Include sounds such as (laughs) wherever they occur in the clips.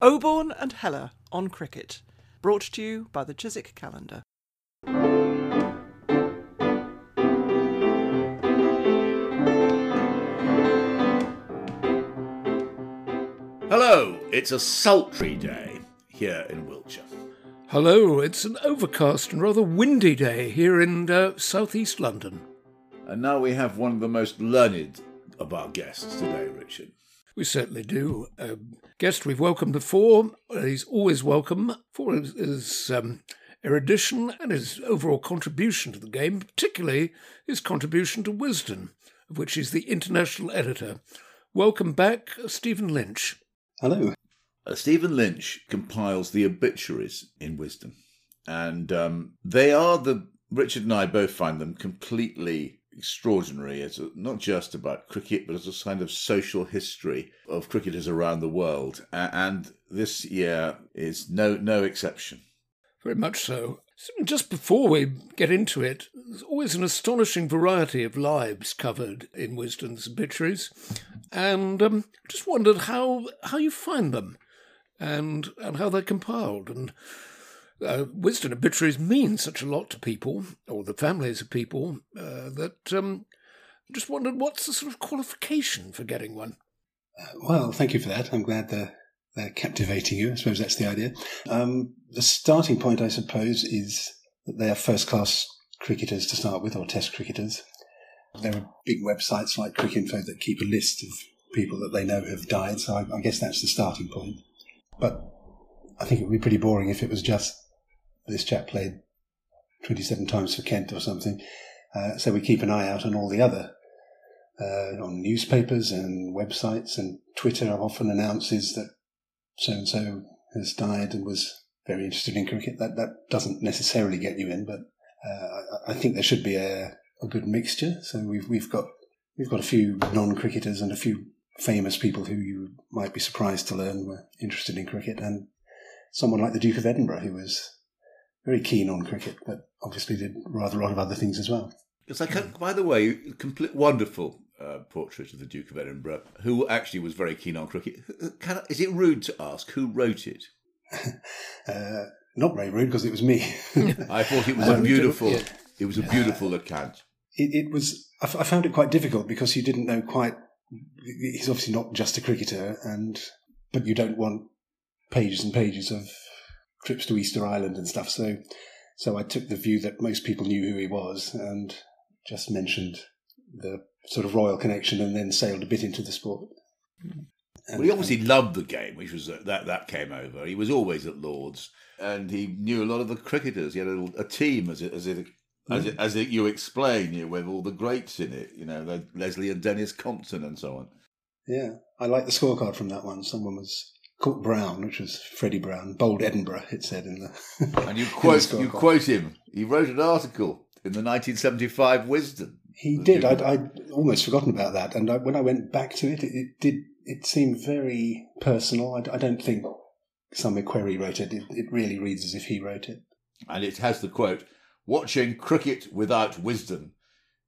Oborne and Heller on cricket, brought to you by the Chiswick Calendar. Hello, it's a sultry day here in Wiltshire. Hello, it's an overcast and rather windy day here in uh, southeast London. And now we have one of the most learned of our guests today, Richard. We certainly do. A guest we've welcomed before. He's always welcome for his, um, erudition and his overall contribution to the game, particularly his contribution to Wisden, of which he's the international editor. Welcome back, Stephen Lynch. Hello. Uh, Stephen Lynch compiles the obituaries in Wisden, and um, they are the Richard and I both find them completely extraordinary as a, not just about cricket, but as a kind of social history of cricketers around the world. And this year is no no exception. Very much so. Just before we get into it, there's always an astonishing variety of lives covered in Wisden's obituaries, and um, just wondered how how you find them, and and how they're compiled, and uh, obituaries mean such a lot to people, or the families of people, uh, that um, just wondered what's the sort of qualification for getting one. Uh, well, thank you for that. I'm glad they're, they're captivating you. I suppose that's the idea. Um, the starting point, I suppose, is that they are first class cricketers to start with, or test cricketers. There are big websites like Cricinfo that keep a list of people that they know have died, so I, I guess that's the starting point. But I think it would be pretty boring if it was just this chap played 27 times for Kent or something. Uh, so we keep an eye out on all the other, uh, on newspapers and websites and Twitter often announces that so and so has died and was very interested in cricket. That that doesn't necessarily get you in, but uh, I, I think there should be a, a good mixture. So we've we've got we've got a few non-cricketers and a few famous people who you might be surprised to learn were interested in cricket, and someone like the Duke of Edinburgh who was very keen on cricket, but obviously did rather a lot of other things as well. It's like, by the way, complete wonderful uh, portrait of the Duke of Edinburgh, who actually was very keen on cricket. I, is it rude to ask who wrote it? (laughs) uh, not very rude because it was me. (laughs) I thought it was a (laughs) beautiful. Yeah. It was a beautiful account. It, it was. I, f- I found it quite difficult because you didn't know quite. He's obviously not just a cricketer, and but you don't want pages and pages of trips to Easter Island and stuff. So, so I took the view that most people knew who he was and just mentioned the sort of royal connection, and then sailed a bit into the sport. And, well, he obviously and, loved the game, which was uh, that that came over. He was always at Lords, and he knew a lot of the cricketers. He had a, a team, as it as it as, it, as it, you explain, you know, with all the greats in it. You know, Leslie and Denis Compton and so on. Yeah, I like the scorecard from that one. Someone was called Brown, which was Freddie Brown, bold Edinburgh. It said in the (laughs) and you quote you quote him. He wrote an article in the 1975 Wisden. He did. I'd, I'd, almost forgotten about that, and I, when I went back to it, it, it did. It seemed very personal. I, I, don't think some equerry wrote it. it. It really reads as if he wrote it. And it has the quote: "Watching cricket without Wisden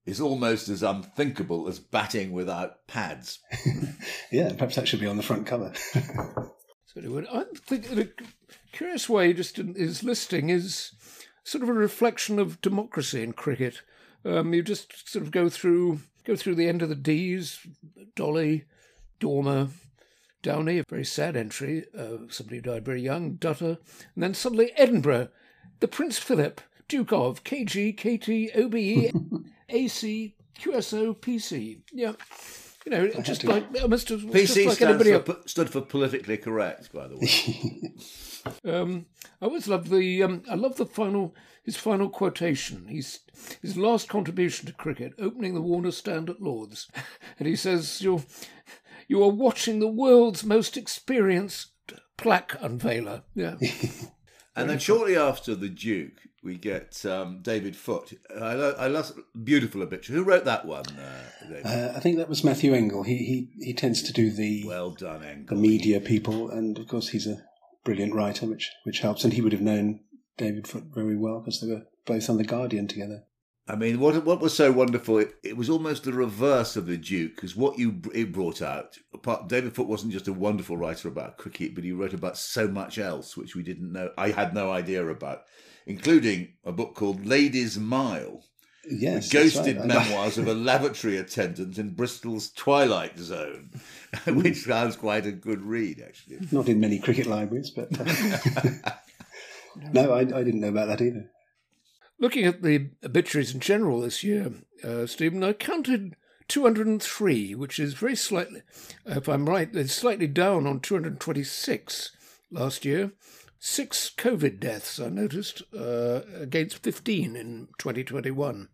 is almost as unthinkable as batting without pads." (laughs) yeah, perhaps that should be on the front cover. (laughs) So anyway, I think in a curious way, just in his listing is sort of a reflection of democracy in cricket. Um, you just sort of go through go through the end of the D's, Dolly, Dormer, Downey, a very sad entry, uh, somebody who died very young, Dutter, and then suddenly Edinburgh, the Prince Philip, Duke of, KG, KT, OBE, AC, QSO, PC. Yeah. You know, just like almost just PC like anybody for, stood for politically correct, by the way. (laughs) um, I always love the um, I love the final his final quotation. He's his last contribution to cricket, opening the Warner stand at Lords, (laughs) and he says, "You're you are watching the world's most experienced plaque unveiler." Yeah. (laughs) and then shortly after the Duke, we get um, David Foot. I, I love beautiful obituary. Who wrote that one? Uh, uh, I think that was Matthew Engel. He he he tends to do the well done Engel. the media people, and of course he's a brilliant writer, which which helps. And he would have known David Foot very well because they were both on the Guardian together. I mean, what what was so wonderful? It, it was almost the reverse of the Duke, because what you it brought out. Apart, David Foot wasn't just a wonderful writer about cricket, but he wrote about so much else which we didn't know. I had no idea about, including a book called Ladies Mile, Yes, ghosted right. memoirs of a lavatory attendant in Bristol's Twilight Zone, (laughs) which sounds quite a good read, actually. Not in many cricket libraries, but uh, (laughs) (laughs) no, I, I didn't know about that either. Looking at the obituaries in general this year, uh, Stephen, I counted 203, which is very slightly, if I'm right, it's slightly down on 226 last year. Six COVID deaths, I noticed, uh, against 15 in 2021,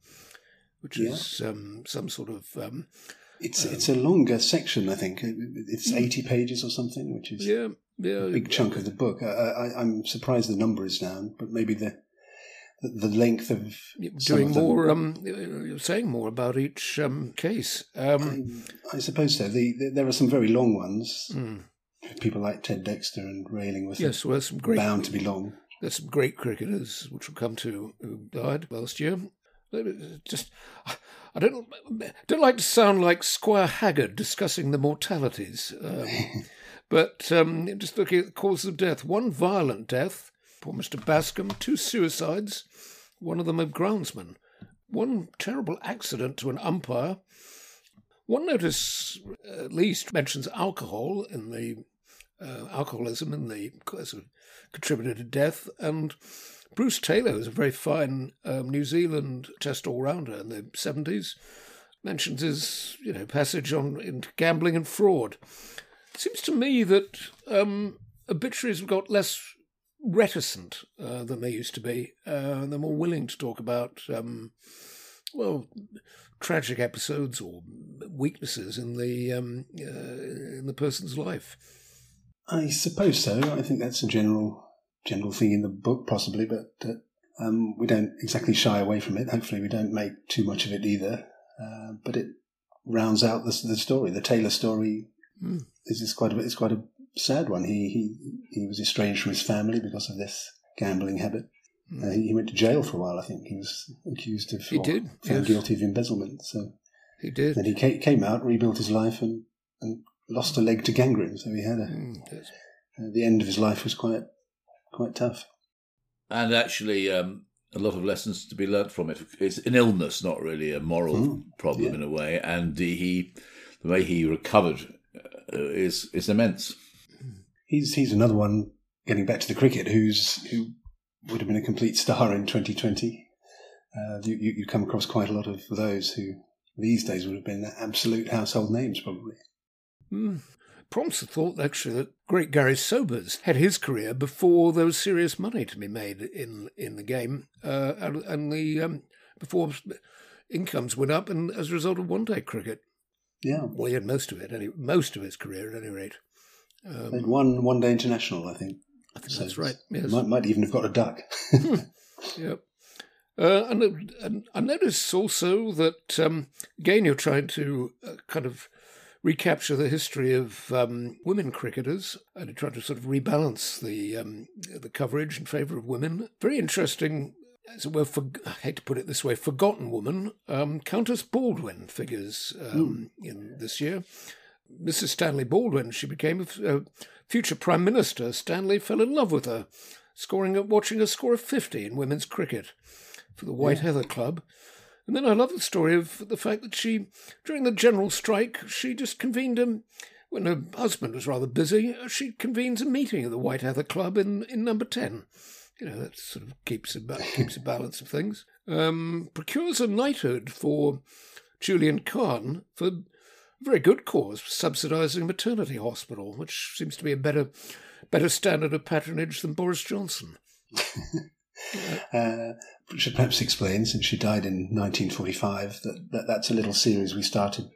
which is um, some sort of. Um, It's it's a longer section, I think. It's eighty pages or something, which is yeah, yeah. a big chunk of the book. I, I, I'm surprised the number is down, but maybe the the, the length of Doing more, um, you're saying more about each um, case. Um, I suppose so. The, the, there are some very long ones. Hmm. People like Ted Dexter and Ray Illingworth yes, well, some great bound to be long. There's some great cricketers, which we'll come to, who died last year. Just, I don't don't like to sound like Squire Haggard discussing the mortalities, um, (laughs) but um, just looking at the causes of death. One violent death, poor Mr. Bascom. Two suicides, one of them a groundsman. One terrible accident to an umpire. One notice, at least, mentions alcohol in the uh, alcoholism in the sort of contributed to death. And Bruce Taylor was a very fine um, New Zealand Test all rounder in the seventies. Mentions his you know passage on into gambling and fraud. It seems to me that um, obituaries have got less reticent uh, than they used to be. Uh, they're more willing to talk about um, well tragic episodes or weaknesses in the um, uh, in the person's life. I suppose so. I think that's a general general thing in the book, possibly, but uh, um, we don't exactly shy away from it. Hopefully, we don't make too much of it either. Uh, but it rounds out the, the story. The Taylor story Hmm. is, is quite a it's quite a sad one. He he he was estranged from his family because of this gambling habit. Uh, he, he went to jail for a while. I think he was accused of He did, found yes. guilty of embezzlement. So He did. then he ca- came out, rebuilt his life, and and lost a leg to gangrene. So he had a Mm, uh, the end of his life was quite quite tough. And actually, um, a lot of lessons to be learnt from it. It's an illness, not really a moral Mm, problem yeah. in a way. And the, he, the way he recovered uh, is is immense. He's he's another one getting back to the cricket who's who would have been a complete star in 2020. Uh, you, you you come across quite a lot of those who these days would have been absolute household names probably. Mm. Prompts the thought, actually, that great Gary Sobers had his career before there was serious money to be made in in the game, uh, and, and the um, before incomes went up, and as a result of one-day cricket. Yeah, Well, he had most of it, any, most of his career at any rate. Um, they'd won one day international, I think. I think So that's right. Yes. Might might even have got a duck. (laughs) Yep. Uh, and, and I notice also that um, again you're trying to uh, kind of recapture the history of um, women cricketers and you're trying to sort of rebalance the um, the coverage in favour of women. Very interesting. As it were, for, I hate to put it this way, forgotten woman, um, Countess Baldwin figures um, in this year. Mrs. Stanley Baldwin, she became a f- a future Prime Minister. Stanley fell in love with her, scoring watching her score of 50 in women's cricket for the White Heather Club. And then I love the story of the fact that she, during the general strike, she just convened a, when her husband was rather busy, uh, she convenes a meeting at the White Heather Club in, in number 10. You know, that sort of keeps a, ba- keeps a balance of things. Um, procures a knighthood for Julien Cahn for a very good cause, for subsidising a maternity hospital, which seems to be a better, better standard of patronage than Boris Johnson. (laughs) Uh, should perhaps explain, since she died in 1945, that, that that's a little series we started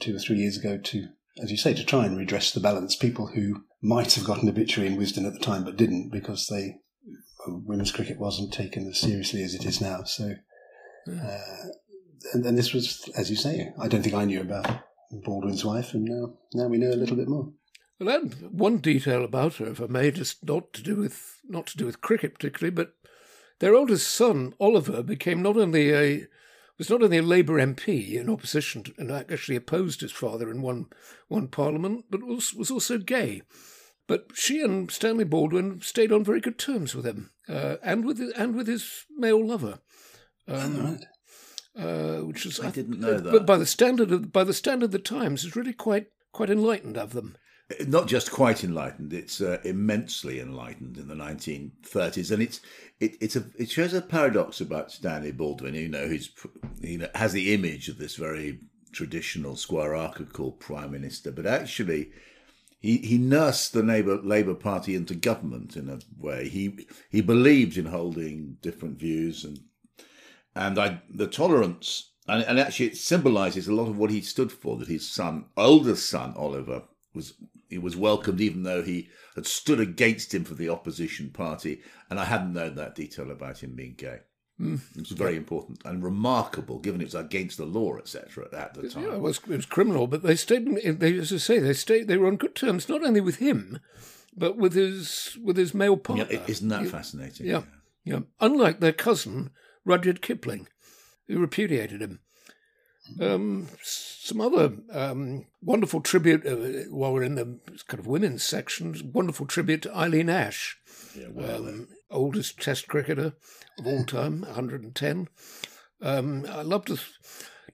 two or three years ago to, as you say, to try and redress the balance. People who might have got an obituary in Wisden at the time but didn't because they women's cricket wasn't taken as seriously as it is now. So, uh, and, and this was, as you say, I don't think I knew about Baldwin's wife, and now now we know a little bit more. Well, and one detail about her, if I may, just not to do with not to do with cricket particularly, but their oldest son Oliver became not only a was not only a Labour MP in opposition to, and actually opposed his father in one one Parliament, but was, was also gay. But she and Stanley Baldwin stayed on very good terms with him, uh, and with and with his male lover. Um, right. Uh, which is I didn't know that. But by the standard of by the standard of the times, is really quite quite enlightened of them. not just quite enlightened; it's uh, immensely enlightened in the 1930s, and it's it it's a it shows a paradox about Stanley Baldwin. You know, who's you know has the image of this very traditional squirarchical prime minister, but actually. He, he nursed the Labour Labour Party into government in a way. He he believed in holding different views and and I the tolerance and, and actually it symbolises a lot of what he stood for. That his son, oldest son Oliver, was he was welcomed even though he had stood against him for the opposition party, and I hadn't known that detail about him being gay. Hmm. It was very important and remarkable, given it was against the law, etc. At the time, Yeah, it was it was criminal, but they stayed. They, as I say, they stayed. They were on good terms, not only with him, but with his with his male partner. Yeah, isn't that fascinating? Yeah, yeah. Unlike their cousin Rudyard Kipling, who repudiated him. Um, some other um, wonderful tribute uh, while we're in the kind of women's sections. Wonderful tribute to Eileen Ash, Yeah, well, um, oldest Test cricketer of all time, 110. Um, I love the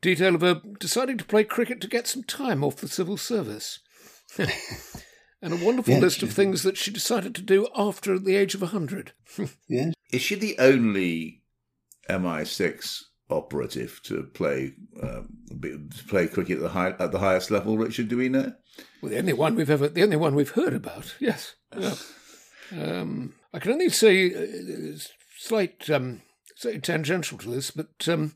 detail of her deciding to play cricket to get some time off the civil service. (laughs) and a wonderful Yeah, list of things that she decided to do after the age of 100. (laughs) Yeah. Is she the only MI6 operative to play um, to play cricket at the high, at the highest level? Richard, do we know? Well, the only one we've ever, the only one we've heard about. Yes. Yeah. Um, I can only say uh, slight, um, tangential to this, but um,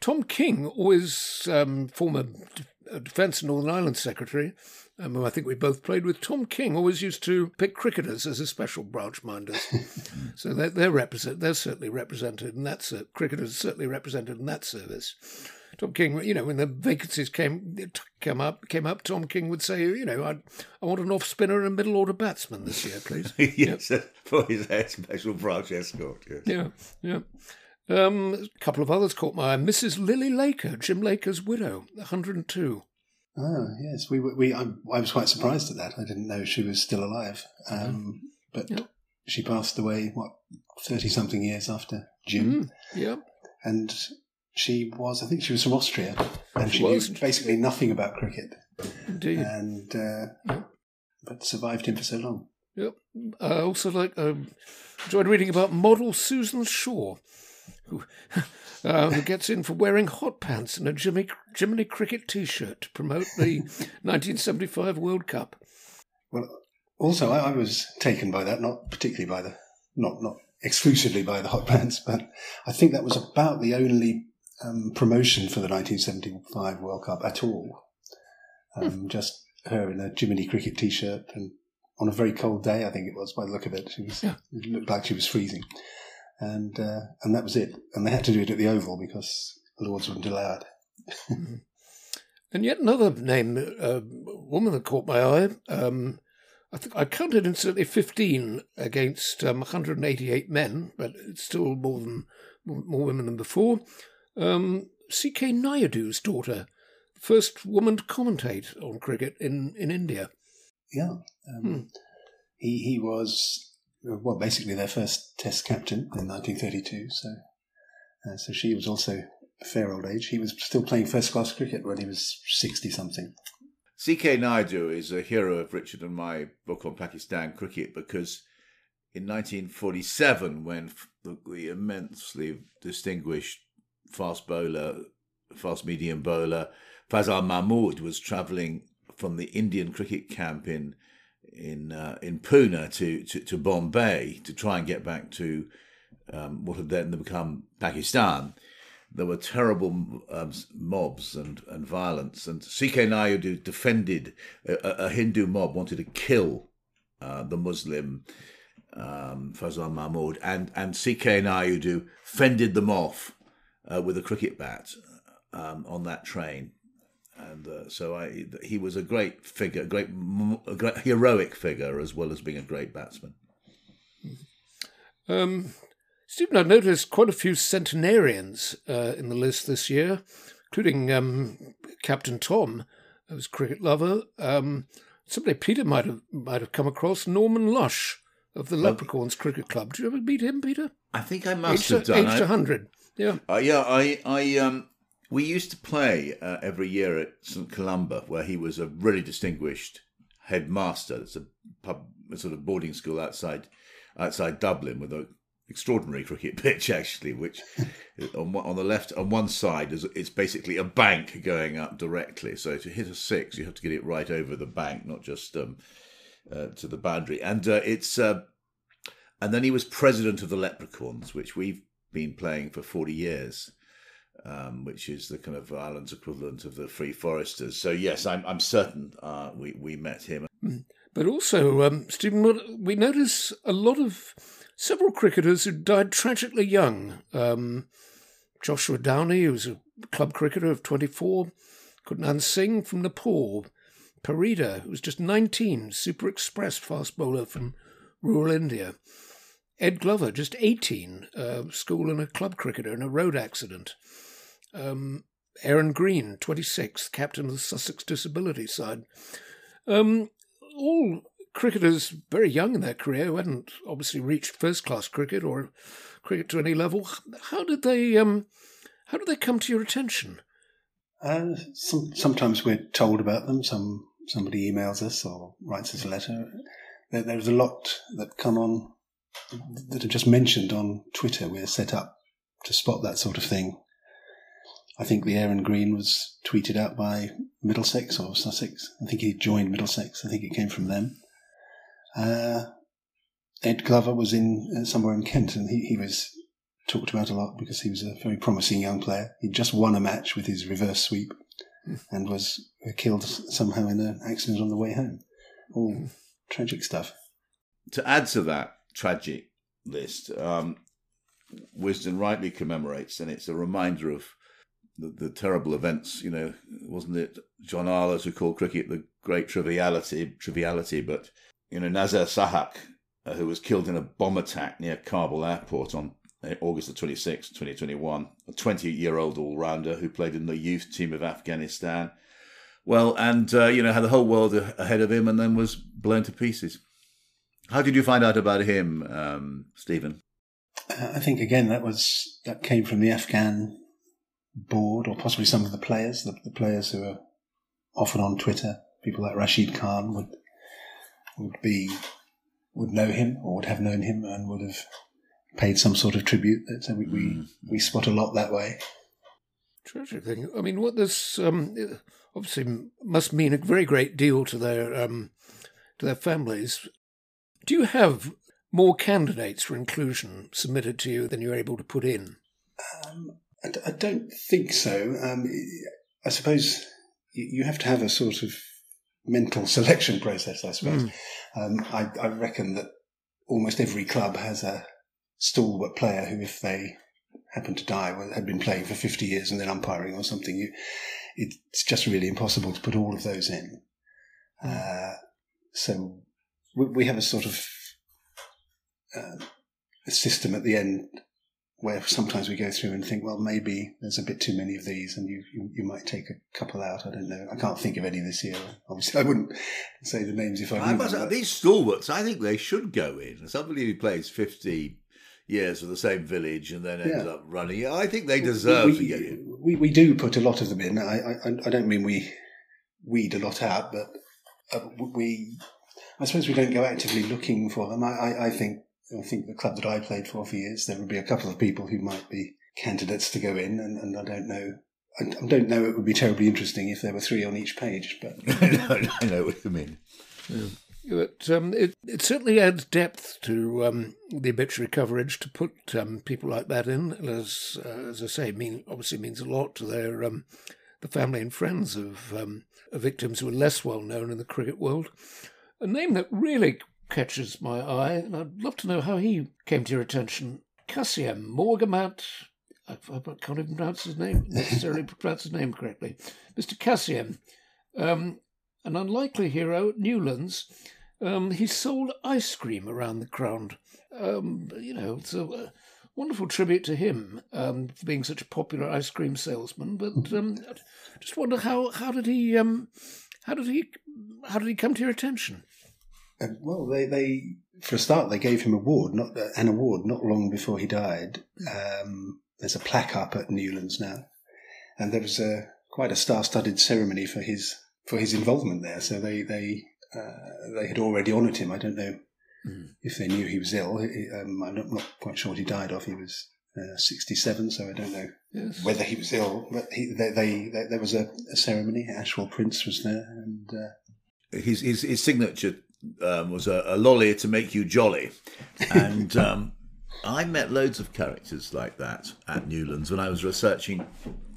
Tom King, always um, former uh, Defence and Northern Ireland Secretary, um, who I think we both played with. Tom King always used to pick cricketers as his special branch minders, (laughs) so they're they're, represent, they're certainly represented, and that's uh, cricketers are certainly represented in that service. Tom King, you know, when the vacancies came came up, came up, Tom King would say, you know, I I want an off spinner and a middle order batsman this year, please. (laughs) yes, for his (laughs) special branch escort. Yes. yeah, yeah. Um, a couple of others caught my eye. Mrs. Lily Laker, Jim Laker's widow, 102. Oh, yes. We were- we I, I was quite surprised at that. I didn't know she was still alive. Um, but Yeah. she passed away what thirty something years after Jim, Mm, yeah, and she was I think she was from Austria, and She she, knew basically nothing about cricket, indeed. and uh, Yeah. but survived him for so long. Yep. I also like um, enjoyed reading about model Susan Shaw, who, (laughs) uh, who gets in for wearing hot pants and a Jimmy, Jiminy Cricket T-shirt to promote the (laughs) 1975 World Cup. Well, also I, I was taken by that, not particularly by the not not exclusively by the hot pants, but I think that was about the only um, promotion for the 1975 World Cup at all. Um, Just her in a Jiminy cricket T-shirt, and on a very cold day, I think it was by the look of it, she was Yeah. it looked like she was freezing, and uh, and that was it. And they had to do it at the Oval because the Lords wouldn't allow it. (laughs) And yet another name, uh, woman that caught my eye. Um, I think I counted incidentally 15 against um, 188 men, but it's still more than more, women than before. Um, C.K. Nayudu's daughter, first woman to commentate on cricket in, in India. Yeah. Um, Hmm. He he was well basically their first Test captain in 1932. So uh, so she was also a fair old age. He was still playing first class cricket when he was 60 something. C.K. Nayudu is a hero of Richard and my book on Pakistan cricket because in 1947, when the immensely distinguished fast bowler, fast medium bowler Fazal Mahmood was travelling from the Indian cricket camp in in uh, in Pune to, to to Bombay to try and get back to um, what had then become Pakistan there were terrible um, mobs and, and violence. And C.K. Nayudu defended a, a- Hindu mob wanted to kill uh, the Muslim um, Fazal Mahmood, and and C.K. Nayudu fended them off uh, with a cricket bat um, on that train. And uh, so I, he was a great figure, a great, a great heroic figure, as well as being a great batsman. Um, Stephen, I noticed quite a few centenarians uh, in the list this year, including um, Captain Tom, who's a cricket lover. Um, somebody Peter might have might have come across Norman Lush of the Leprechauns Cricket Club. Did you ever meet him, Peter? I think I must aged, have done. aged I- 100. Yeah. Uh, yeah, I, I, um, we used to play uh, every year at St Columba, where he was a really distinguished headmaster. It's a pub, a sort of boarding school outside, outside Dublin, with an extraordinary cricket (laughs) pitch actually, which on one- on the left on one side is it's basically a bank going up directly. So to hit a six, you have to get it right over the bank, not just um, uh, to the boundary. And uh, it's uh, and then he was president of the Leprechauns, which we've been playing for 40 years, um, which is the kind of Ireland's equivalent of the Free Foresters. So, yes, I'm, I'm certain uh, we, we met him. But also, um, Stephen, we notice a lot of several cricketers who died tragically young. Um, Joshua Downey, who was a club cricketer of 24, Kutnan Singh from Nepal, Parida, who was just 19, super express fast bowler from rural India. Ed Glover, just 18, uh, school and a club cricketer in a road accident. Um, Aaron Green, 26, captain of the Sussex disability side. Um, all cricketers very young in their career who hadn't obviously reached first class cricket or cricket to any level. How did they um, how did they come to your attention? Uh, some, sometimes we're told about them. Some somebody emails us or writes us a letter. There, there's a lot that come on that are just mentioned on Twitter. We're set up to spot that sort of thing. I think the Aaron Green was tweeted out by Middlesex or Sussex. I think he joined Middlesex. I think it came from them. Uh, Ed Glover was in uh, somewhere in Kent, and he, he was talked about a lot because he was a very promising young player. He just won a match with his reverse sweep and was killed somehow in an accident on the way home. All tragic stuff. To add to that tragic list, um, Wisden rightly commemorates, and it's a reminder of the, the terrible events. You know, wasn't it John Arlott who called cricket the great triviality? Triviality, but you know Nazar Sahak, uh, who was killed in a bomb attack near Kabul airport on uh, August the twenty sixth, twenty twenty one. A twenty year old all rounder who played in the youth team of Afghanistan. Well, and uh, you know had the whole world ahead of him, and then was blown to pieces. How did you find out about him, um, Stephen? Uh, I think again that was that came from the Afghan board or possibly some of the players, the, the players who are often on Twitter. People like Rashid Khan would would be would know him or would have known him and would have paid some sort of tribute. So we we, we spot a lot that way. Tragic thing. I mean, what this um, obviously must mean a very great deal to their um, to their families. Do you have more candidates for inclusion submitted to you than you're able to put in? Um, I, don't think so. Um, I suppose you have to have a sort of mental (laughs) selection process. I suppose. Um, I, I reckon that almost every club has a stalwart player who, if they happen to die, well, had been playing for fifty years and then umpiring or something, you, it's just really impossible to put all of those in. Uh, so we, we have a sort of uh, a system at the end where sometimes we go through and think, well, maybe there's a bit too many of these, and you, you you might take a couple out. I don't know. I can't think of any this year. Obviously, (laughs) I wouldn't say the names if I I must, them, but- these stalwarts, I think they should go in. Somebody who plays 50 years for the same village and then ends Yeah. up running, I think they deserve we, to get in. We, we do put a lot of them in. I, I, I don't mean we weed a lot out, but uh, we, I suppose we don't go actively looking for them. I, I, I think, I think the club that I played for for years, there would be a couple of people who might be candidates to go in, and, and I don't know. I I don't know. It would be terribly interesting if there were three on each page, but (laughs) I know what you mean. But um, it, it certainly adds depth to um, the obituary coverage to put um, people like that in. And As uh, as I say, mean obviously means a lot to their um, the family and friends of, um, of victims who are less well known in the cricket world. A name that really catches my eye, and I'd love to know how he came to your attention. Kassiem Morgamat. I, can't even pronounce his name (laughs) necessarily pronounce his name correctly. Mr. Kassiem, um, an unlikely hero at Newlands. Um, he sold ice cream around the ground. Um, you know, so a, wonderful tribute to him um, for being such a popular ice cream salesman. But um, I just wonder how how did he um, how did he how did he come to your attention? Uh, well, they, they for a start they gave him award, not uh, an award, not long before he died. Um, there's a plaque up at Newlands now, and there was a quite a star-studded ceremony for his for his involvement there. So they they uh, they had already honoured him. I don't know Mm. if they knew he was ill. He- um, I'm not, not quite sure what he died of. He was uh, 67, so I don't know Yes. whether he was ill. But he, they, they, they, there was a, a ceremony. Ashwell Prince was there, and uh, his his, his signature um, was a, a lolly to make you jolly, and (laughs) um, I met loads of characters like that at Newlands when I was researching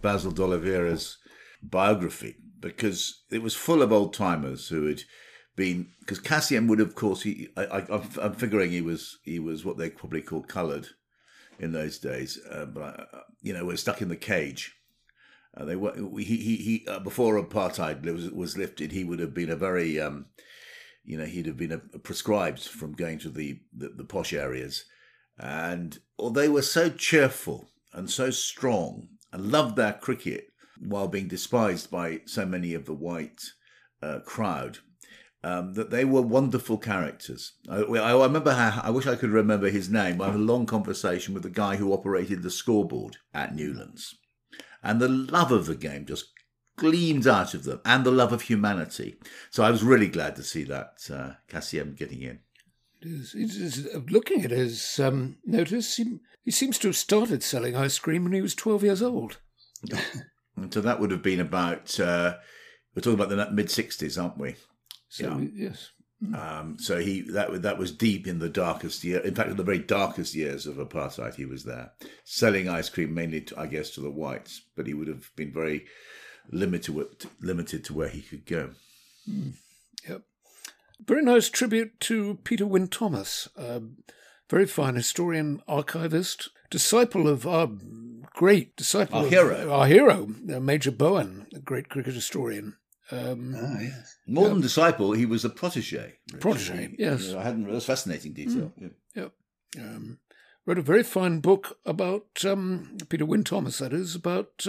Basil d'Oliveira's biography because it was full of old timers who had been because Kassiem would of course he I, I, I'm- I'm figuring he was he was what they probably called coloured in those days, uh, but uh, you know was stuck in the cage. Uh, they were he he, he uh, before apartheid was was lifted. He would have been a very um, you know he'd have been a, prescribed from going to the, the the posh areas, and or they were so cheerful and so strong and loved their cricket while being despised by so many of the white uh, crowd. Um, that they were wonderful characters. I, I remember how I wish I could remember his name. I had a long conversation with the guy who operated the scoreboard at Newlands and the love of the game just gleamed out of them, and the love of humanity. So I was really glad to see that uh, Kassiem getting in. It is- it is- looking at his um, notice, he, he seems to have started selling ice cream when he was 12 years old. (laughs) So that would have been about uh, we're talking about the mid '60s, aren't we? So, yes. Um, so he that that was deep in the darkest year. In fact, in the very darkest years of apartheid, he was there selling ice cream mainly, to, I guess, to the whites. But he would have been very limited limited to where he could go. Yep. Very nice tribute to Peter Wynne Thomas, a very fine historian, archivist, disciple of our great disciple, Our hero. our hero, uh, Major Bowen, a great cricket historian. Um, ah, yes. More than disciple, he was a protege. Protege, yes. I hadn't. That's fascinating detail. Yeah. Yep. Um, wrote a very fine book about um, Peter Wynne Thomas, that is, about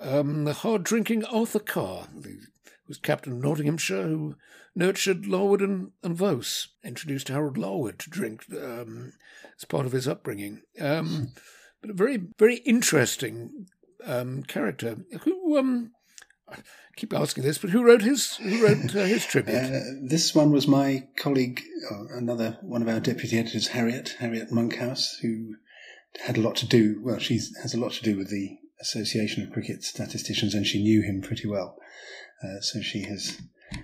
um, the hard drinking Arthur Carr, who was captain of Nottinghamshire, who nurtured Larwood and, and Voce, introduced Harold Larwood to drink um, as part of his upbringing. Um, but a very, very interesting um, character who. Um, I keep asking this, but who wrote his who wrote uh, his (laughs) tribute? Uh, this one was my colleague, uh, another one of our deputy editors, Harriet, Harriet Monkhouse, who had a lot to do. Well, she has a lot to do with the Association of Cricket Statisticians, and she knew him pretty well. Uh, so she has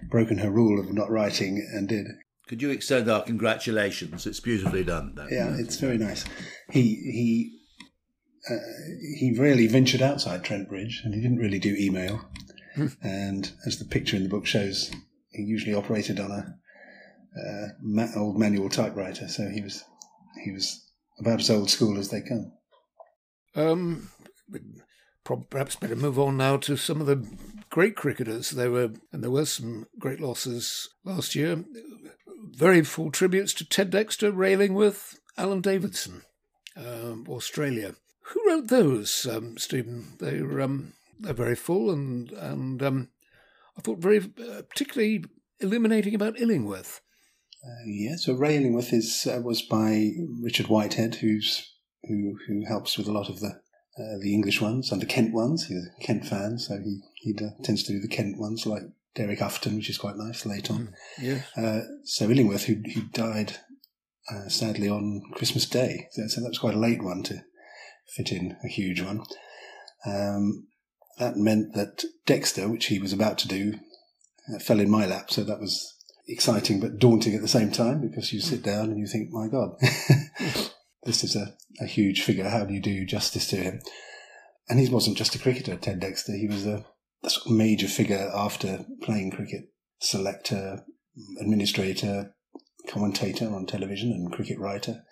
broken her rule of not writing and did. Could you extend our congratulations? It's beautifully done. That. Yeah, it's very nice. He he uh, he rarely ventured outside Trent Bridge, and he didn't really do email. (laughs) and as the picture in the book shows, he usually operated on a uh, ma- old manual typewriter. So he was he was about as old school as they come. Um, prob- perhaps better move on now to some of the great cricketers. There were and there were some great losses last year. Very full tributes to Ted Dexter, Ray Illingworth Alan Davidson, um, Australia. Who wrote those, um, Stephen? They were um, they're very full and and um, I thought very uh, particularly illuminating about Illingworth. Uh, yeah, so Ray Illingworth is uh, was by Richard Whitehead, who's who who helps with a lot of the uh, the English ones and the Kent ones. He's a Kent fan, so he he uh, tends to do the Kent ones like Derek Ufton, which is quite nice late on. Yes. Uh, so Illingworth, who who died uh, sadly on Christmas Day, so, so that was quite a late one to fit in a huge one. Um, that meant that Dexter, which he was about to do, uh, fell in my lap. So that was exciting but daunting at the same time because you sit down and you think, my God, (laughs) this is a, a huge figure. How do you do justice to him? And he wasn't just a cricketer, Ted Dexter. He was a, a sort of major figure after playing cricket, selector, administrator, commentator on television, and cricket writer.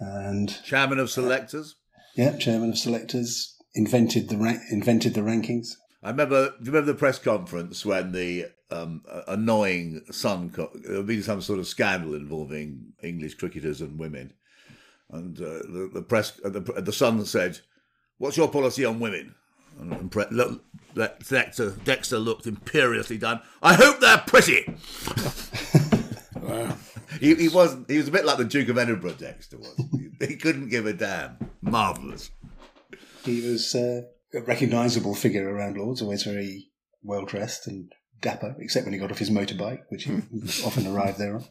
And Chairman of selectors. yeah, chairman of selectors, invented the ra- invented the rankings. I remember. Do you remember the press conference when the um, annoying Sun? Co- there had been some sort of scandal involving English cricketers and women, and uh, the, the press, uh, the, the Sun said, "What's your policy on women?" And, and pre- look, Dexter, Dexter looked imperiously done. I hope they're pretty. (laughs) He, he wasn't. He was a bit like the Duke of Edinburgh. Dexter was. he, he couldn't give a damn. Marvelous. He was uh, a recognisable figure around Lords, always very well dressed and dapper, except when he got off his motorbike, which he often arrived there on.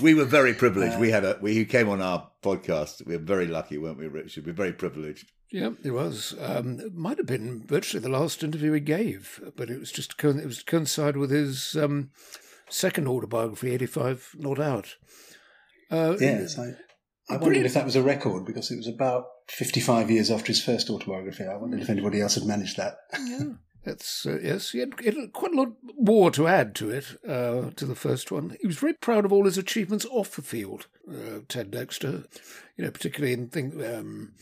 We were very privileged. we had a we who came on our podcast. We were very lucky, weren't we, Richard? We were very privileged. Yeah, it was. Um, it might have been virtually the last interview he gave, but it was just it was to coincide with his um, second autobiography, eighty five not out. Uh, yes, I, I wondered if that was a record because it was about fifty five years after his first autobiography. I wondered if anybody else had managed that. yeah. (laughs) That's uh, yes, he had, he had, quite a lot more to add to it, uh, to the first one. He was very proud of all his achievements off the field, uh, Ted Dexter. You know, particularly in think um,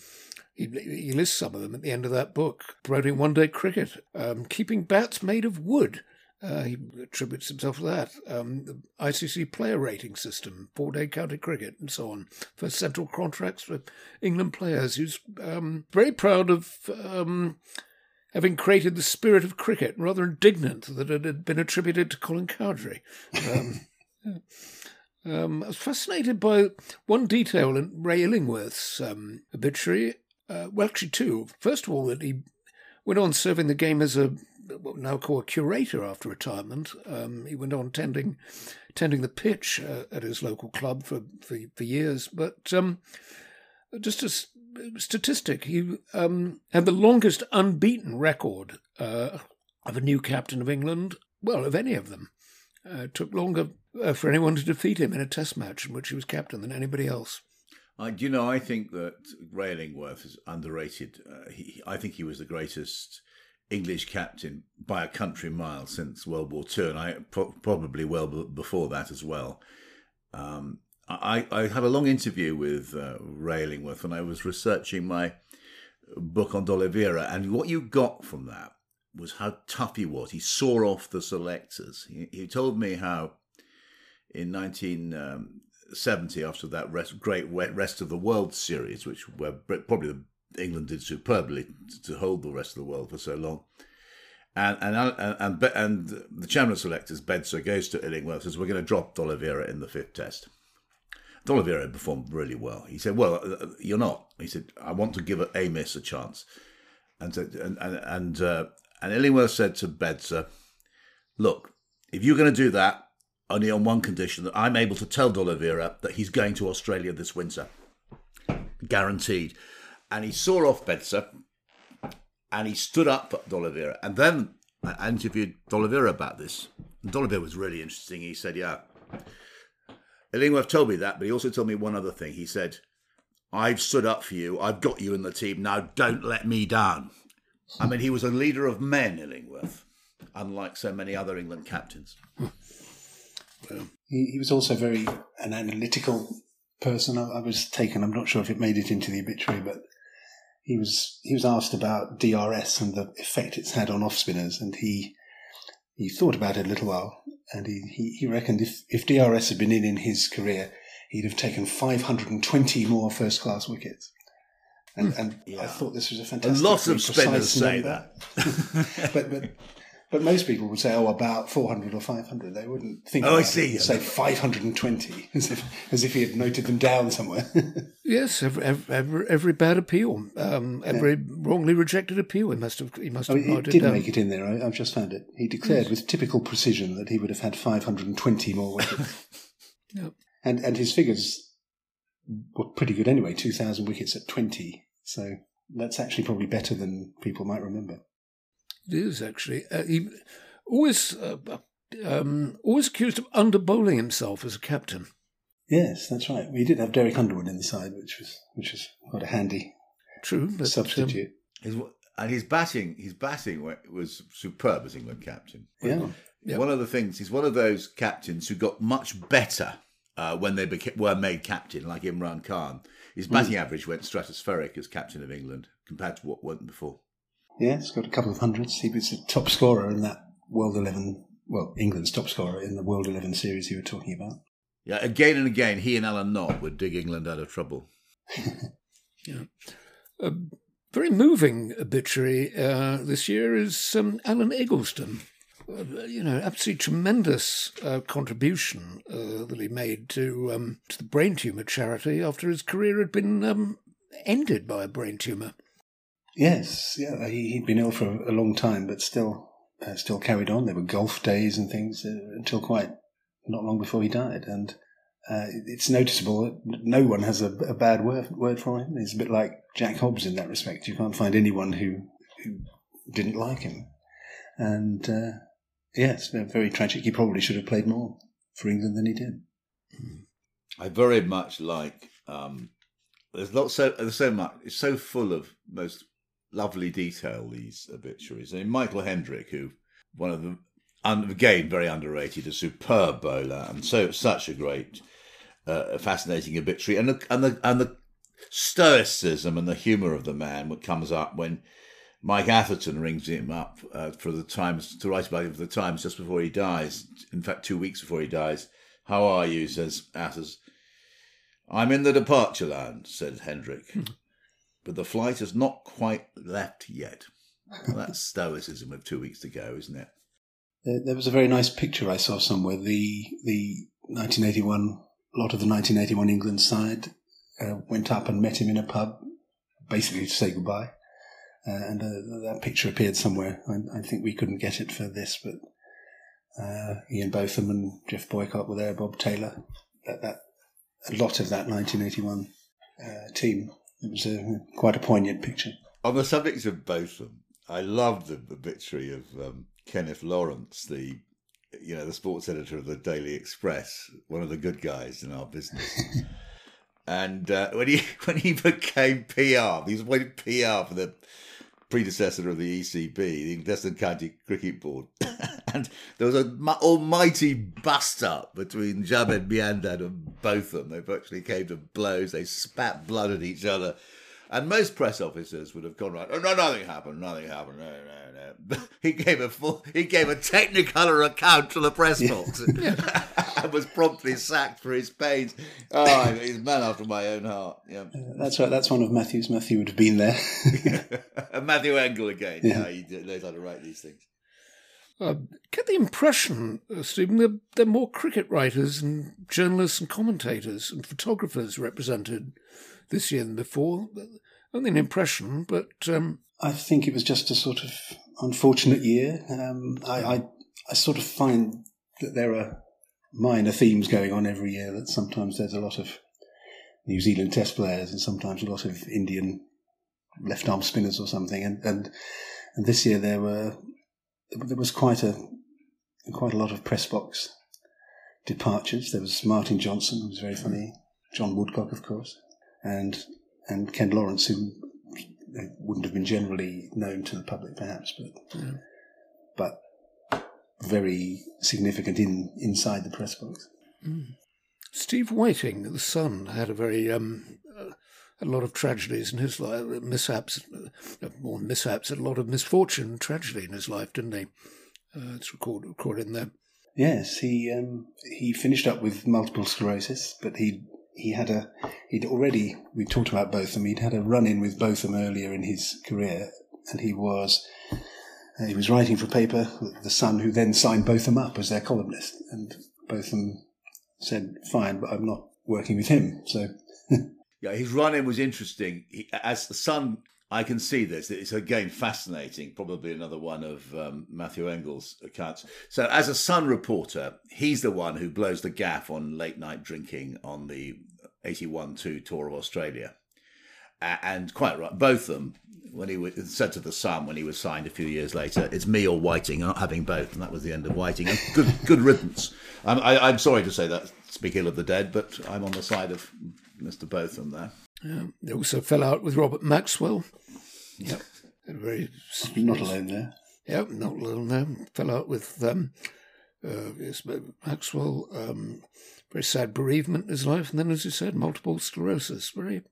he, he, lists some of them at the end of that book. Promoting one-day cricket, um, keeping bats made of wood. Uh, he attributes himself to that. Um, the ICC player rating system, four-day county cricket, and so on. For central contracts for England players. He was um, very proud of um, having created the spirit of cricket, rather indignant that it had been attributed to Colin Cowdrey. Um, (laughs) um, I was fascinated by one detail in Ray Illingworth's um, obituary. Uh, well, actually, two. First of all, that he went on serving the game as a what we now call a curator after retirement. Um, he went on tending tending the pitch uh, at his local club for for, for years, but um, just as statistic. He um, had the longest unbeaten record uh, of a new captain of England, well, of any of them. Uh, it took longer uh, for anyone to defeat him in a test match in which he was captain than anybody else. I, you know, I think that Ray Illingworth is underrated. Uh, he, I think he was the greatest English captain by a country mile since World War II, and I pro- probably well before that as well. Um, I, I had a long interview with uh, Ray Illingworth when I was researching my book on D'Oliveira, and what you got from that was how tough he was. He saw off the selectors. He, he told me how in 1970, after that rest, great rest of the world series, which were probably England did superbly to hold the rest of the world for so long. And and and and, and the chairman of selectors, Bedser, goes to Illingworth says, "We're going to drop D'Oliveira in the fifth test." D'Oliveira performed really well. He said, "Well, uh, you're not." He said, "I want to give Amiss a chance," and said, and and and, uh, and Illingworth said to Bedser, "Look, if you're going to do that, only on one condition that I'm able to tell D'Oliveira that he's going to Australia this winter, guaranteed." And he saw off Bedser, and he stood up for D'Oliveira, and then I interviewed D'Oliveira about this. And D'Oliveira was really interesting. He said, "Yeah." Illingworth told me that, but he also told me one other thing. He said, I've stood up for you. I've got you in the team. Now don't let me down. I mean, he was a leader of men, Illingworth, unlike so many other England captains. He, he was also very an analytical person. I, I, was taken. I'm not sure if it made it into the obituary, but he was he was asked about DRS and the effect it's had on off spinners, and he he thought about it a little while, and he, he, he reckoned if, if DRS had been in in his career, he'd have taken 520 more first class wickets. And, hmm. and yeah. I thought this was a fantastic. A lot of spinners say that. (laughs) but, but but most people would say, "Oh, about 400 or 500." They wouldn't think. Oh, I see. Say 520, (laughs) as if as if he had noted them down somewhere. (laughs) yes, every, every, every bad appeal, um, every yeah. wrongly rejected appeal, he must have he must have. Oh, it did make it in there. I, have just found it. He declared yes. with typical precision that he would have had 520 more wickets. (laughs) yep. And and his figures were pretty good anyway. 2,000 wickets at 20. So that's actually probably better than people might remember. It is actually. Uh, he always uh, um, always accused of underbowling himself as a captain. Yes, that's right. We did have Derek Underwood in the side, which was which was quite a handy true but, substitute. Um, his, and his batting, his batting was superb as England captain. Yeah. yeah. One of the things, he's one of those captains who got much better uh, when they became, were made captain, like Imran Khan. His batting mm. average went stratospheric as captain of England compared to what went before. Yeah, he's got a couple of hundreds. He was the top scorer in that World 11, well, England's top scorer in the World 11 series you were talking about. Yeah, again and again, he and Alan Knott would dig England out of trouble. (laughs) yeah. A very moving obituary uh, this year is um, Alan Eggleston. Uh, you know, absolutely tremendous uh, contribution uh, that he made to um, to the brain tumour charity after his career had been um, ended by a brain tumour. Yes, yeah, he, had been ill for a long time, but still uh, still carried on. There were golf days and things uh, until quite not long before he died, and uh, it's noticeable that no one has a, a, bad word, word for him. He's a bit like Jack Hobbs in that respect. You can't find anyone who who didn't like him, and uh, yes, very tragic. He probably should have played more for England than he did. I very much like. Um, there's not so there's so much. It's so full of most lovely detail. These obituaries. I mean, Michael Hendrick, who one of the again very underrated, a superb bowler, and so such a great uh, fascinating obituary, and the, and the and the stoicism and the humour of the man what comes up when Mike Atherton rings him up uh, for the Times to write about him for the Times just before he dies. In fact, two weeks before he dies. How are you? says Athers. I'm in the departure land, said Hendrick. But the flight has not quite left yet. Well, that's stoicism of two weeks to go, isn't it? There was a very nice picture I saw somewhere. The the 1981 lot of the 1981 England side uh, went up and met him in a pub, basically to say goodbye. Uh, and uh, that picture appeared somewhere. I, I, think we couldn't get it for this, but uh, Ian Botham and Geoff Boycott were there, Bob Taylor. That, that a lot of that 1981 uh, team. It was a, quite a poignant picture. On the subject of Botham, I loved the obituary of um, Kenneth Lawrence, the you know, the sports editor of the Daily Express, one of the good guys in our business. (laughs) and uh, when he (laughs) when he became PR, he was appointed PR for the predecessor of the ECB, the Ingleton County Cricket Board, (laughs) and there was an almighty bust up between Javed Miandad and Botham. They virtually came to blows. They spat blood at each other. And most press officers would have gone right. Oh no, nothing happened. Nothing happened. No, no, no. (laughs) he gave a full. He gave a technicolor account to the press box, (laughs) and was promptly sacked for his pains. Oh, he's a man after my own heart. Yeah, uh, that's right. That's one of Matthew's. Matthew would have been there. (laughs) Matthew Engel again. Yeah, he knows how to write these things. I get the impression, uh, Stephen, that there are more cricket writers and journalists and commentators and photographers represented this year than before. Only an impression, but um... I think it was just a sort of unfortunate year. Um, I, I, I sort of find that there are minor themes going on every year. That sometimes there's a lot of New Zealand Test players, and sometimes a lot of Indian left arm spinners or something. And and, and this year there were there was quite a quite a lot of press box departures. There was Martin Johnson, who was very funny. John Woodcock, of course and and Ken Lawrence, who wouldn't have been generally known to the public, perhaps, but yeah. but very significant in inside the press box. Mm. Steve Whiting, the son, had a very um, uh, a lot of tragedies in his life, mishaps, uh, more mishaps, a lot of misfortune, tragedy in his life, didn't he? Uh, it's recorded, recorded in there. Yes, he um, he finished up with multiple sclerosis, but he he had a he'd already we talked about Botham. He'd had a run in with Botham earlier in his career, and he was uh, he was writing for a paper, The Sun, who then signed Botham up as their columnist, and Botham said, "Fine, but I'm not working with him." So. (laughs) yeah, his run in was interesting. He, as the Sun I can see this. It's again fascinating. Probably another one of um, Matthew Engel's accounts. So, as a Sun reporter, he's the one who blows the gaff on late night drinking on the 81 2 tour of Australia. And quite right, Botham, when he was, said to the Sun when he was signed a few years later, it's me or Whiting, not having both. And that was the end of Whiting. And good, good riddance. I'm, I, am sorry to say that, speak ill of the dead, but I'm on the side of Mr. Botham there. Yeah, they also fell out with Robert Maxwell. Yep. Very not alone there. Yep, not alone there. Fell out with um, uh, yes, Maxwell. Um, very sad bereavement in his life, and then, as you said, multiple sclerosis. Very,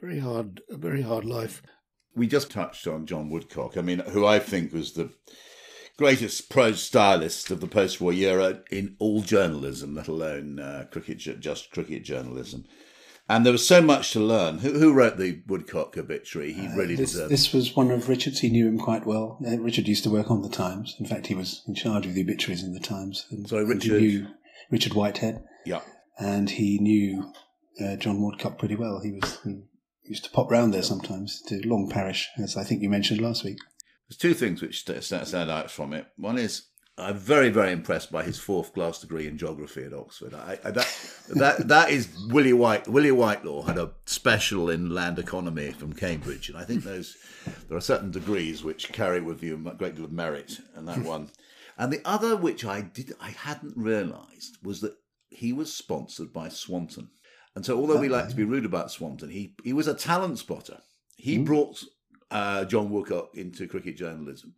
very hard, a very hard life. We just touched on John Woodcock. I mean, who I think was the greatest prose stylist of the post-war era in all journalism, let alone uh, cricket, just cricket journalism. And there was so much to learn. Who, who wrote the Woodcock obituary? He really This, deserved this was one of Richard's. He knew him quite well. Uh, Richard used to work on the Times. In fact, he was in charge of the obituaries in the Times. And, Sorry, Richard- knew Richard Whitehead, Yeah. and he knew uh, John Woodcock pretty well. He was he used to pop round there sometimes to Long Parish, as I think you mentioned last week. There's two things which st- st- stand out from it. One is I'm very, very impressed by his fourth class degree in geography at Oxford. I, I, that, that, that is Willie White. Willie Whitelaw had a special in land economy from Cambridge, and I think those there are certain degrees which carry with you a great deal of merit, and that one. And the other, which I did, I hadn't realised, was that he was sponsored by Swanton. And so, although we like to be rude about Swanton, he he was a talent spotter. He brought uh, John Woodcock into cricket journalism.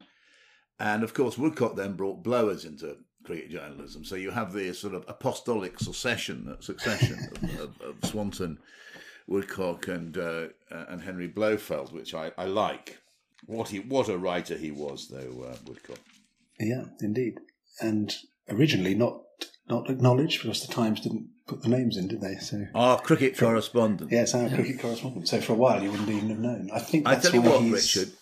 And of course, Woodcock then brought blowers into cricket journalism. So you have the sort of apostolic succession, succession of, (laughs) of, of Swanton, Woodcock, and uh, and Henry Blofeld, which I, I like. What he what a writer he was, though uh, Woodcock. Yeah, indeed. And originally not not acknowledged because the Times didn't put the names in, did they? So Our cricket correspondent. Yes, it's our cricket correspondent. So for a while, you wouldn't even have known. I think I that's tell you what, he's- Richard.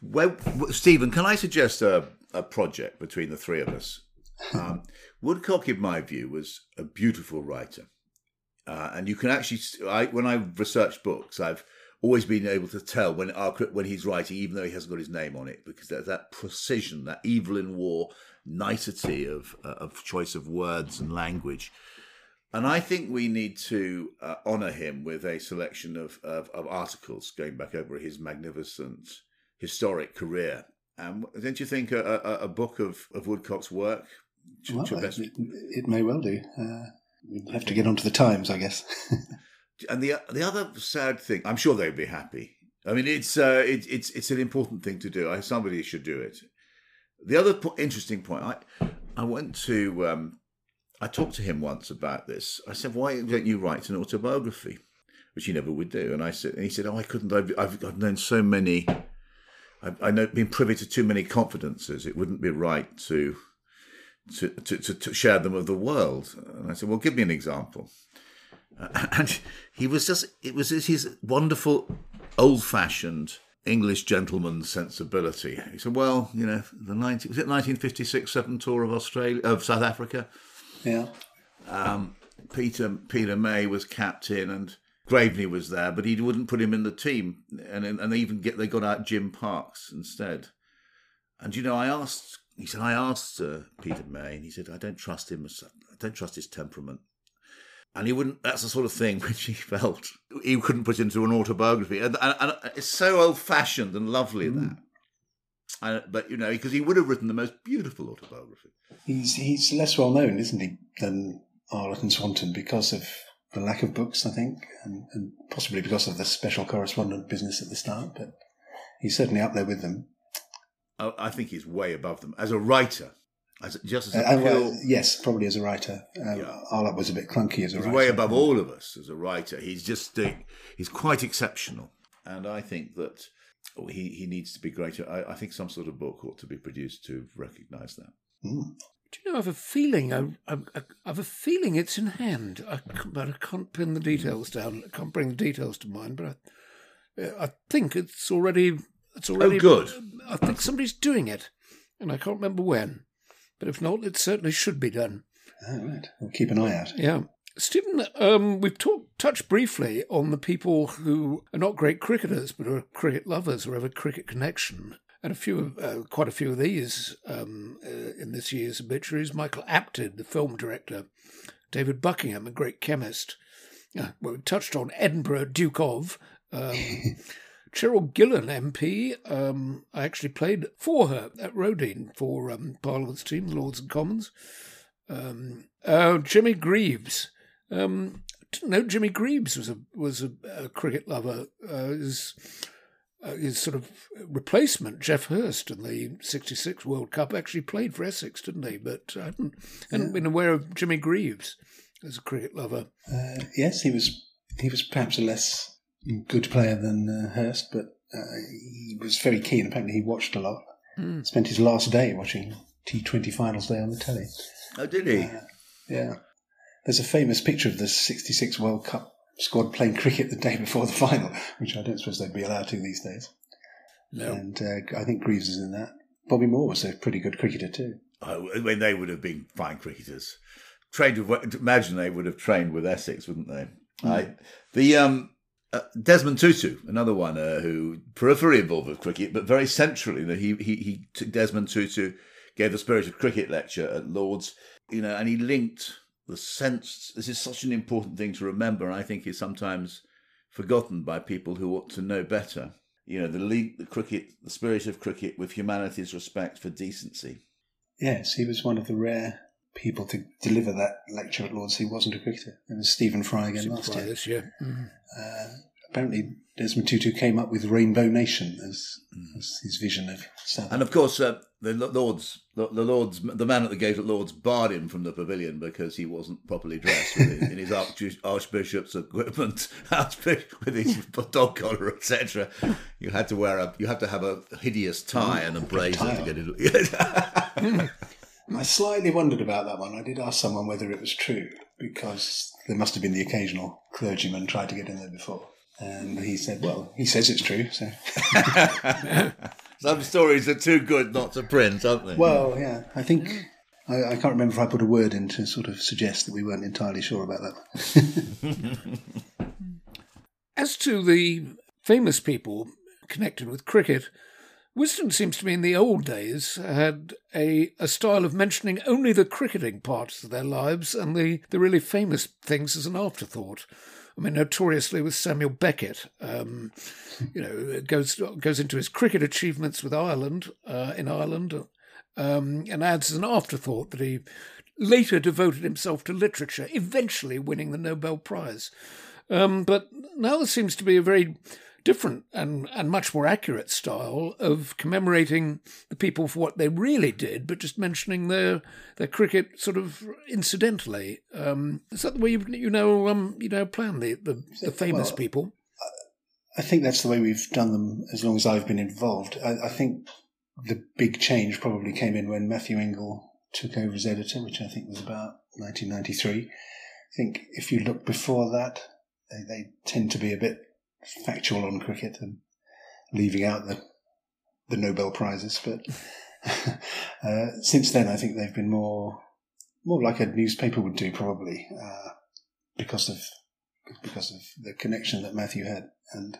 Well, Stephen, can I suggest a, a project between the three of us? Um, (laughs) Woodcock, in my view, was a beautiful writer, uh, and you can actually. I, when I research books, I've always been able to tell when when he's writing, even though he hasn't got his name on it, because there's that precision, that Evelyn Waugh nicety of uh, of choice of words and language. And I think we need to uh, honour him with a selection of, of, of articles going back over his magnificent historic career. And don't you think a, a, a book of, of Woodcock's work should, Well, best- it, it may well do. Uh, we'll have to get onto the Times, I guess. (laughs) And the the other sad thing, I'm sure they'd be happy. I mean, it's uh, it, it's it's an important thing to do. I, somebody should do it. The other po- interesting point, I I went to um, I talked to him once about this. I said, "Why don't you write an autobiography?" Which he never would do. And I said, and he said, "Oh, I couldn't. I've I've, I've known so many. I've, I've known- been privy to too many confidences. It wouldn't be right to." To, to, to, to share them with the world. And I said, Well, give me an example uh, (laughs) and he was just it was his wonderful old fashioned English gentleman sensibility. He said, "Well, you know, the 19, was it 1956 seven tour of Australia of South Africa. yeah. Um, Peter Peter May was captain and Graveney was there, but he wouldn't put him in the team, and and they even get they got out Jim Parks instead. And you know, I asked. He said, I asked uh, Peter May, and he said, I don't trust him. I don't trust his temperament. And he wouldn't. That's the sort of thing (laughs) which he felt he couldn't put into an autobiography, and, and, and it's so old-fashioned and lovely that. Uh, but you know, because he would have written the most beautiful autobiography. He's he's less well known, isn't he, than Arlott and Swanton because of the lack of books, I think, and, and possibly because of the special correspondent business at the start. But he's certainly up there with them. I, I think he's way above them as a writer, as a- just as Uh, a pure. well, yes, probably as a writer. Um, Yeah. Arlott was a bit clunky as a He's writer. way above all of us as a writer. He's just uh, he's quite exceptional, and I think that he he needs to be greater. I, I think some sort of book ought to be produced to recognise that. Mm. Do you know? I have a feeling. I, I, I have a feeling it's in hand. I but I can't pin the details down. I can't bring the details to mind. But I, I think it's already. It's already Oh, good. I think somebody's doing it, and I can't remember when. But if not, it certainly should be done. All right. We'll keep an eye out. Yeah. Stephen, um, we've talked touched briefly on the people who are not great cricketers but are cricket lovers or have a cricket connection. And a few, uh, quite a few of these um, uh, in this year's obituaries. Michael Apted, the film director, David Buckingham, a great chemist. Uh, well, we touched on Edinburgh Duke of. Um, (laughs) Cheryl Gillan, MP. Um, I actually played for her at Rodine for um, Parliament's team, the Lords and Commons. Um, uh, Jimmy Greaves. Um, didn't know Jimmy Greaves was a was a, a cricket lover. Uh, his, uh, his sort of replacement, Geoff Hurst, in the '66 World Cup, actually played for Essex, didn't he? But I hadn't, hadn't been aware of Jimmy Greaves as a cricket lover. Uh, yes, he was. He was perhaps a less good player than uh, Hurst, but uh, he was very keen. Apparently, he watched a lot. Mm. Spent his last day watching T20 finals day on the telly. Oh, did he? Yeah. There's a famous picture of the 66 World Cup squad playing cricket the day before the (laughs) final, which I don't suppose they'd be allowed to these days. No. And uh, I think Greaves is in that. Bobby Moore was a pretty good cricketer too. Oh, I mean, they would have been fine cricketers. Trained with, imagine they would have trained with Essex, wouldn't they? I, the um, uh, Desmond Tutu, another one uh, who peripherally involved with cricket, but very centrally. That he he he took Desmond Tutu gave the Spirit of Cricket lecture at Lords, you know, and he linked the sense. This is such an important thing to remember. and I think is sometimes forgotten by people who ought to know better. You know, the link, the cricket, the spirit of cricket with humanity's respect for decency. Yes, he was one of the rare people to deliver that lecture at Lords who wasn't a cricketer. It was Stephen Fry again last year. this year. Mm. Uh, apparently, Desmond Tutu came up with Rainbow Nation as, as his vision of South And of course, uh, the Lords, the, the Lords, the man at the gate at Lords barred him from the pavilion because he wasn't properly dressed with his, in his (laughs) arch, archbishop's equipment, (laughs) with his dog collar, etc. You had to wear a, you had to have a hideous tie and a brazier to get it. (laughs) I slightly wondered about that one. I did ask someone whether it was true because there must have been the occasional clergyman tried to get in there before. And he said, well, he says it's true. So, (laughs) Some stories are too good not to print, aren't they? well, yeah, I think I, I can't remember if I put a word in to sort of suggest that we weren't entirely sure about that. (laughs) As to the famous people connected with cricket, Wisden seems to me in the old days had a, a style of mentioning only the cricketing parts of their lives and the, the really famous things as an afterthought. I mean, notoriously with Samuel Beckett, um, you know, goes goes into his cricket achievements with Ireland uh, in Ireland, um, and adds as an afterthought that he later devoted himself to literature, eventually winning the Nobel Prize. Um, but now there seems to be a very different and, and much more accurate style of commemorating the people for what they really did, but just mentioning their their cricket sort of incidentally. Um, is that the way you you know um, you know plan the the, the famous Well, people? I think that's the way we've done them as long as I've been involved. I, I think the big change probably came in when Matthew Engel took over as editor, which I think was about 1993. I think if you look before that, they, they tend to be a bit factual on cricket and leaving out the the Nobel prizes. But (laughs) uh, since then, I think they've been more more like a newspaper would do, probably uh, because of because of the connection that Matthew had and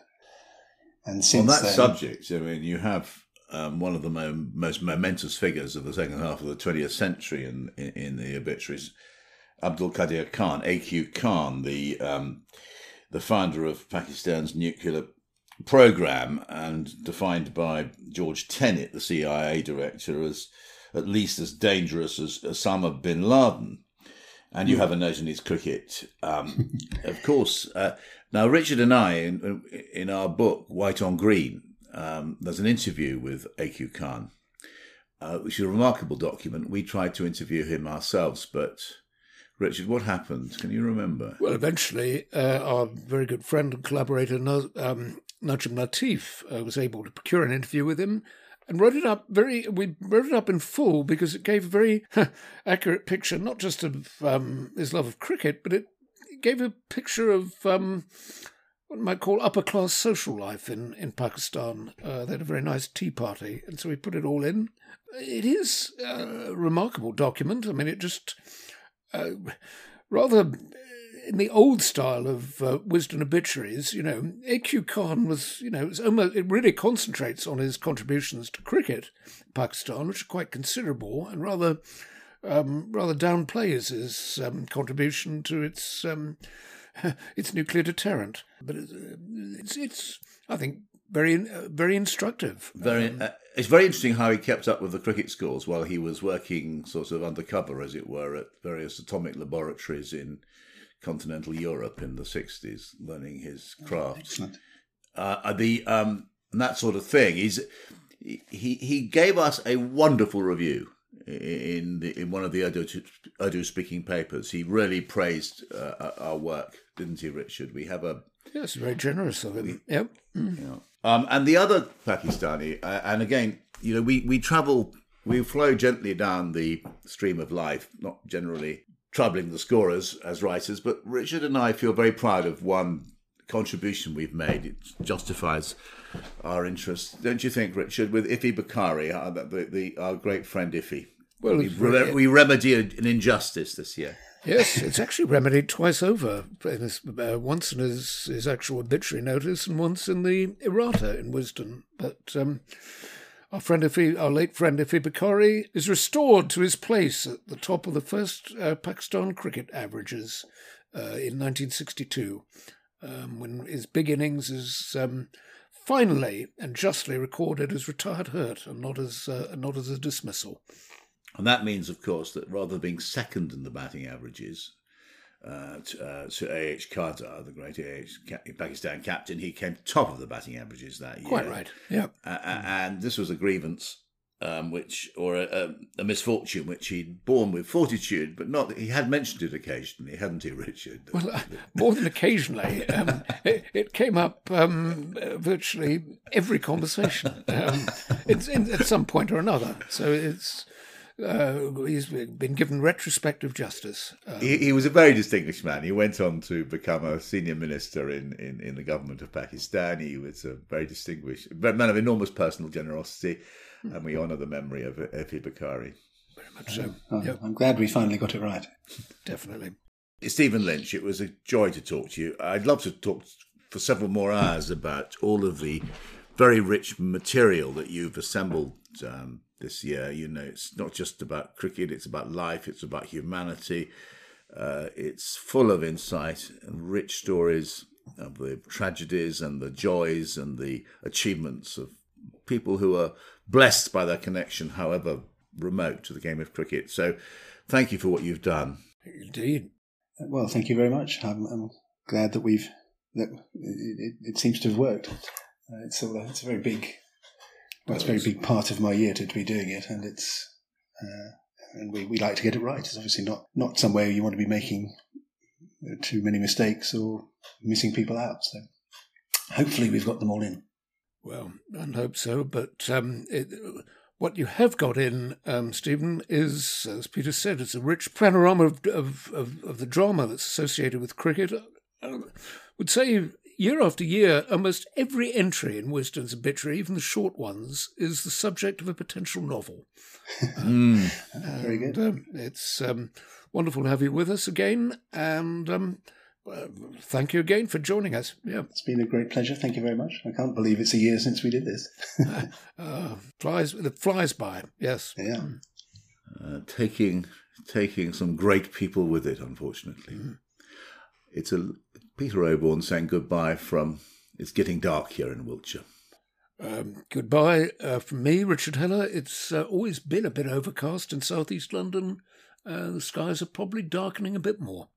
and On since that then, subject, I mean, you have um, one of the mo- most momentous figures of the second half of the 20th century in, in, in the obituaries, Abdul Qadir Khan, AQ Khan, the um, the founder of Pakistan's nuclear program and defined by George Tenet, the CIA director, as at least as dangerous as Osama bin Laden. And you have a note in his cricket, um, (laughs) of course. Uh, now, Richard and I, in, in our book White on Green, um, there's an interview with AQ Khan, uh, which is a remarkable document. We tried to interview him ourselves, but Richard, what happened? Can you remember? Well, eventually, uh, our very good friend and collaborator um, Najum Latif uh, was able to procure an interview with him and wrote it up very. We wrote it up in full because it gave a very (laughs) accurate picture, not just of um, his love of cricket, but it, gave a picture of um, what might call upper class social life in in Pakistan. Uh, they had a very nice tea party, and so we put it all in. It is a remarkable document. I mean, it just uh, rather in the old style of uh, obituaries, you know, A.Q. Khan was, you know, it's almost, it really concentrates on his contributions to cricket Pakistan, which are quite considerable, and rather um, rather downplays his um, contribution to its um, (laughs) its nuclear deterrent. But it's, it's, it's I think, very uh, very instructive. Very. Uh, it's very interesting how he kept up with the cricket scores while he was working sort of undercover, as it were, at various atomic laboratories in continental Europe in the sixties, learning his craft. Excellent. Uh, the um, and that sort of thing. He's he he gave us a wonderful review in the, in one of the Urdu, Urdu speaking papers. He really praised uh, our work, didn't he, Richard? We have a Yes, very generous of him. Yep. yeah. Um, and the other Pakistani, uh, and again, you know, we, we travel, we flow gently down the stream of life, not generally troubling the scorers as writers, but Richard and I feel very proud of one contribution we've made. It justifies our interest, don't you think, Richard? With Iffy Bakari, our, the, the, our great friend Iffy. Well, we, re- we remedied an injustice this year. Yes, it's actually remedied twice over. Uh, once in his, his actual obituary notice and once in the errata in Wisden. But um, our friend Ifi, our late friend Ifi Bakari, is restored to his place at the top of the first uh, Pakistan cricket averages uh, in 1962, um, when his big innings is um, finally and justly recorded as retired hurt and not as uh, not as a dismissal. And that means, of course, that rather than being second in the batting averages uh, to, uh, to A.H. Kardar, the great A.H. Ca- Pakistan captain, he came top of the batting averages that year. Quite right. Yeah. Uh, and this was a grievance, um, which or a, a, misfortune which he'd borne with fortitude, but not. That he had mentioned it occasionally, hadn't he, Richard? Well, uh, more than occasionally, (laughs) um, it, it came up um, uh, virtually every conversation um, it's in, at some point or another. So it's uh, he's been given retrospective justice. Uh, he, he was a very distinguished man. He went on to become a senior minister in, in, in the government of Pakistan. He was a very distinguished man of enormous personal generosity, and we honour the memory of Effie Bakari. very much so. Oh, Yep, I'm glad we finally got it right. definitely. Stephen Lynch, it was a joy to talk to you. I'd love to talk for several more hours about all of the very rich material that you've assembled um, this year. You know, it's not just about cricket, it's about life, it's about humanity. Uh, it's full of insight and rich stories of the tragedies and the joys and the achievements of people who are blessed by their connection, however remote, to the game of cricket. So, thank you for what you've done. Indeed. Well, thank you very much. I'm, I'm glad that we've that it, it, it seems to have worked. Uh, it's a it's a very big, it's a very big part of my year to, to be doing it, and it's uh, and we, we like to get it right. It's obviously not not somewhere you want to be making uh, too many mistakes or missing people out. So hopefully we've got them all in. Well, I hope so. But um, it, what you have got in, um, Stephen, is, as Peter said, it's a rich panorama of, of, of, of the drama that's associated with cricket. I would say year after year, almost every entry in Wisden's obituary, even the short ones, is the subject of a potential novel. (laughs) Very good. And, um, it's um, wonderful to have you with us again, and um, uh, thank you again for joining us. Yeah, It's been a great pleasure. Thank you very much. I can't believe it's a year since we did this. (laughs) (laughs) uh, flies it flies by. Yes. yeah. uh, taking taking some great people with it. Unfortunately, it's a Peter Oborne saying goodbye from. It's getting dark here in Wiltshire. Um, goodbye uh, from me, Richard Heller. It's uh, always been a bit overcast in southeast London. Uh, the skies are probably darkening a bit more.